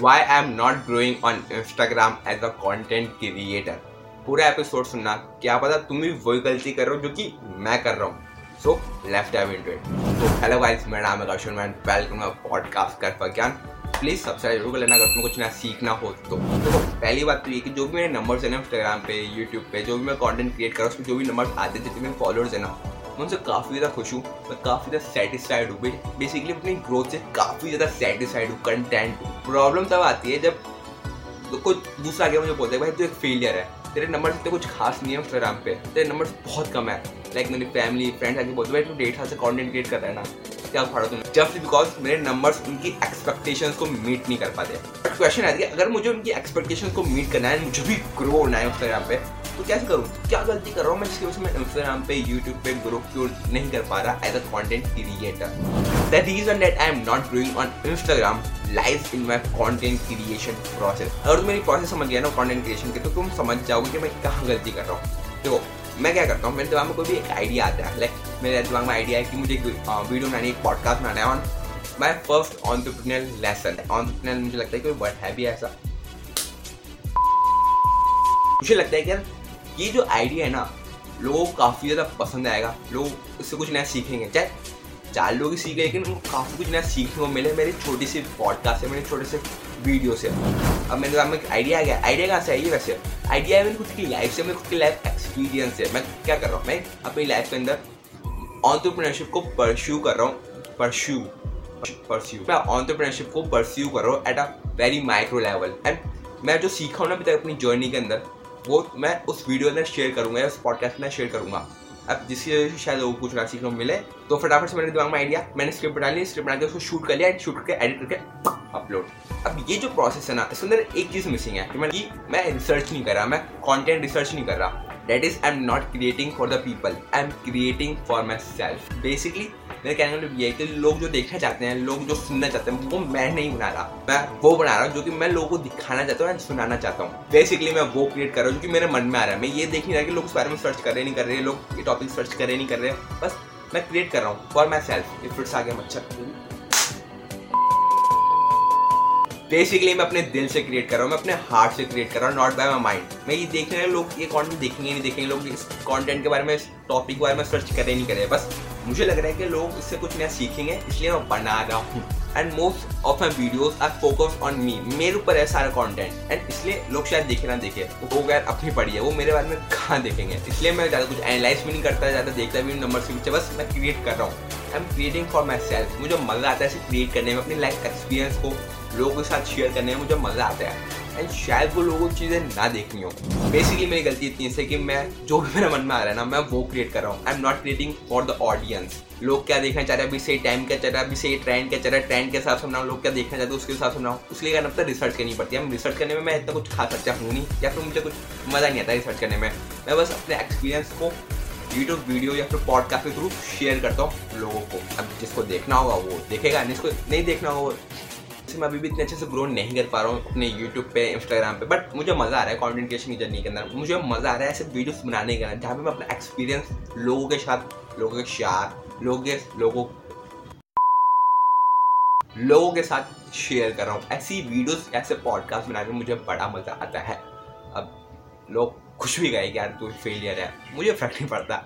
Why I am not growing on Instagram as a content creator पूरा episode सुनना। क्या पता तुम भी वही गलती कर रहे हो जो कि मैं कर रहा हूँ। सो लेफ़्ट डाइव इनटू इट तो हेलो गाइस मेरा नाम है कौशल मैन वेलकम पॉडकास्ट कर पर ज्ञान प्लीज़ सब्सक्राइब ज़रूर कर लेना अगर तुम्हें कुछ नया सीखना हो तो। देखो पहली बात तो ये कि जो भी मेरे नंबर्स है ना इंस्टाग्राम पे यूट्यूब पे, जो भी मैं कंटेंट क्रिएट कर रहा हूँ, उसमें जो भी नंबर्स आते हैं, जितने फॉलोअर्स है ना मैं उनसे काफ़ी ज़्यादा खुश हूँ, मैं काफ़ी ज़्यादा सेटिस्फाइड हूँ। बेसिकली अपनी ग्रोथ से काफ़ी ज़्यादा सेटिस्फाइड हूँ कंटेंट हूँ प्रॉब्लम तब आती है जब कोई दूसरा आगे मुझे बोलता है, भाई तो एक फेलियर है। तेरे नंबर इतने कुछ खास नहीं है इंस्टाग्राम पे। तेरे नंबर बहुत कम है। लाइक मेरी फैमिली फ्रेंड्स आके बोलते भाई, तू डेढ़ साल से कॉन्टेंट क्रिएट कर रहा ना? क्या फाड़ा तुम जस्ट बिकॉज़ मेरे नंबर्स उनकी एक्सपेक्टेशंस को मीट नहीं कर पाते। क्वेश्चन आती है, अगर मुझे उनकी एक्सपेक्टेशंस को मीट करना है, मुझे भी ग्रो होना है इंस्टाग्राम पे तो कैसे करूँ? क्या गलती कर रहा हूँ मैं जिसकी वजह से मैं इंस्टाग्राम पे यूट्यूब पे ग्रो क्यों नहीं कर पा रहा as a content creator the reason that I am not growing on Instagram lies in my content creation process अगर तुम मेरी प्रोसेस समझ गया ना कॉन्टेंट क्रिएशन के तो तुम समझ जाओगे कि मैं कहाँ गलती कर रहा हूँ। देखो, मैं क्या करता हूँ? मेरे दिमाग में कोई भी एक आइडिया आता है लाइक मेरे दिमाग में आइडिया है कि मुझे वीडियो बनानी एक पॉडकास्ट बनाना है। On my first entrepreneurial lesson entrepreneurial मुझे लगता है कि वर्ड है भी ऐसा। मुझे लगता है कि यार ये जो आइडिया है ना, लोगों को काफ़ी ज़्यादा पसंद आएगा। लोग इससे कुछ नया सीखेंगे। चाहे चार लोग ही सीखे लेकिन काफ़ी कुछ नया सीखने को मिले मेरी छोटी सी पॉडकास्ट से, मेरे छोटे से वीडियो से। अब मेरे में एक आइडिया आ गया। आइडिया कहाँ से आई है वैसे? आइडिया है मेरी खुद की लाइफ से, मेरी खुद की लाइफ एक्सपीरियंस है मैं क्या कर रहा हूँ? मैं अपनी लाइफ के अंदर ऑन्टरप्रिनरशिप को परस्यू कर रहा हूँ। परस्यू परस्यू मैं ऑन्टरप्रिनरशिप को परस्यू कर रहा हूँ at a very micro level and मैं जो सीखा हूँ ना अभी तक अपनी जर्नी के अंदर वो मैं उस वीडियो में शेयर करूँगा या उस पॉडकास्ट में शेयर करूँगा। अब जिसकी वजह से शायद को कुछ ना सीखने को मिले तो फटाफट से मेरे दिमाग में आइडिया मैंने स्क्रिप्ट बना ली स्क्रिप्ट बना के उसको शूट कर लिया एंड शूट करके एडिट करके अपलोड अब ये जो प्रोसेस है ना, इसके अंदर एक चीज़ मिसिंग है कि मैं रिसर्च नहीं कर रहा, मैं कॉन्टेंट रिसर्च नहीं कर रहा। That is I am not creating for the people I am creating for myself basically मेरे कहने का मतलब ये है कि लोग जो देखना चाहते हैं, लोग जो सुनना चाहते हैं, वो मैं नहीं बना रहा। मैं वो बना रहा हूँ जो कि मैं लोगों को दिखाना चाहता हूँ सुनाना चाहता हूँ। बेसिकली मैं वो क्रिएट कर रहा हूँ जो कि मेरे मन में आ रहा है। मैं ये देख नहीं रहा कि लोग उस बारे में सर्च कर रहे नहीं कर रहे लोग ये टॉपिक सर्च कर रहे नहीं कर रहे बस मैं क्रिएट कर रहा हूँ for myself if it's आगे मच्छर बेसिकली मैं अपने दिल से क्रिएट कर रहा हूँ, मैं अपने हार्ट से क्रिएट कर रहा हूँ नॉट बाय माई माइंड मैं ये देखने रहे लोग ये कॉन्टेंट देखेंगे, नहीं देखेंगे, लोग इस कॉन्टेंट के बारे में, इस टॉपिक के बारे में सर्च करें, नहीं करें। बस मुझे लग रहा है कि लोग इससे कुछ नया सीखेंगे, इसलिए मैं बना रहा हूँ। And most of my videos are focus on me मेरे ऊपर है सारा कॉन्टेंट एंड इसलिए लोग शायद देखे ना देखे। वो गैर अपनी पड़ी है, वो मेरे बारे में कहाँ देखेंगे? इसलिए मैं ज़्यादा कुछ एनालाइज भी नहीं करता, ज़्यादा देखता भी नंबर से पीछे, बस मैं क्रिएट कर रहा हूँ। I am creating for myself मुझे मज़ा आता है इसे क्रिएट करने में, अपनी लाइफ एक्सपीरियंस को लोगों के साथ शेयर करने में मुझे मज़ा आता है। एंड शायद वो लोगों को चीज़ें ना देखनी हो। बेसिकली मेरी गलती इतनी है कि मैं, जो भी मेरे मन में आ रहा है ना, मैं वो क्रिएट कर रहा हूँ। I am not creating for the audience लोग क्या देखना चाह रहे हैं? अभी सही टाइम क्या चल रहा है? अभी सही ट्रेंड क्या चल रहा है? ट्रेंड के हिसाब से बनाऊँ लोग क्या देखना चाहते हैं, उसके हिसाब से बनाऊँ उसके लिए करना रिसर्च करनी पड़ती है। रिसर्च करने में मैं इतना कुछ खास अच्छा हूँ नहीं, या फिर मुझे कुछ मज़ा नहीं आता रिसर्च करने में। मैं बस अपने एक्सपीरियंस को यूट्यूब वीडियो या फिर पॉडकास्ट के थ्रू शेयर करता हूँ लोगों को। अब जिसको देखना होगा वो देखेगा जिसको नहीं देखना होगा मैं अभी भी इतने अच्छे से ग्रो नहीं कर पा रहा हूँ अपने यूट्यूब पे इंस्टाग्राम पे बट मुझे मज़ा आ रहा है कॉन्टेंट क्रिएशन की जर्नी के अंदर। मुझे मज़ा आ रहा है ऐसे वीडियोस बनाने का, जहाँ पे मैं अपना एक्सपीरियंस लोगों के साथ, लोगों के शार लोगों के, लोगों लोगों के साथ शेयर कर रहा हूँ। ऐसी वीडियोस ऐसे पॉडकास्ट बना के मुझे बड़ा मज़ा आता है। अब लोग खुश भी गए कि यार तू फेलियर है। मुझे फ़र्क नहीं पड़ता।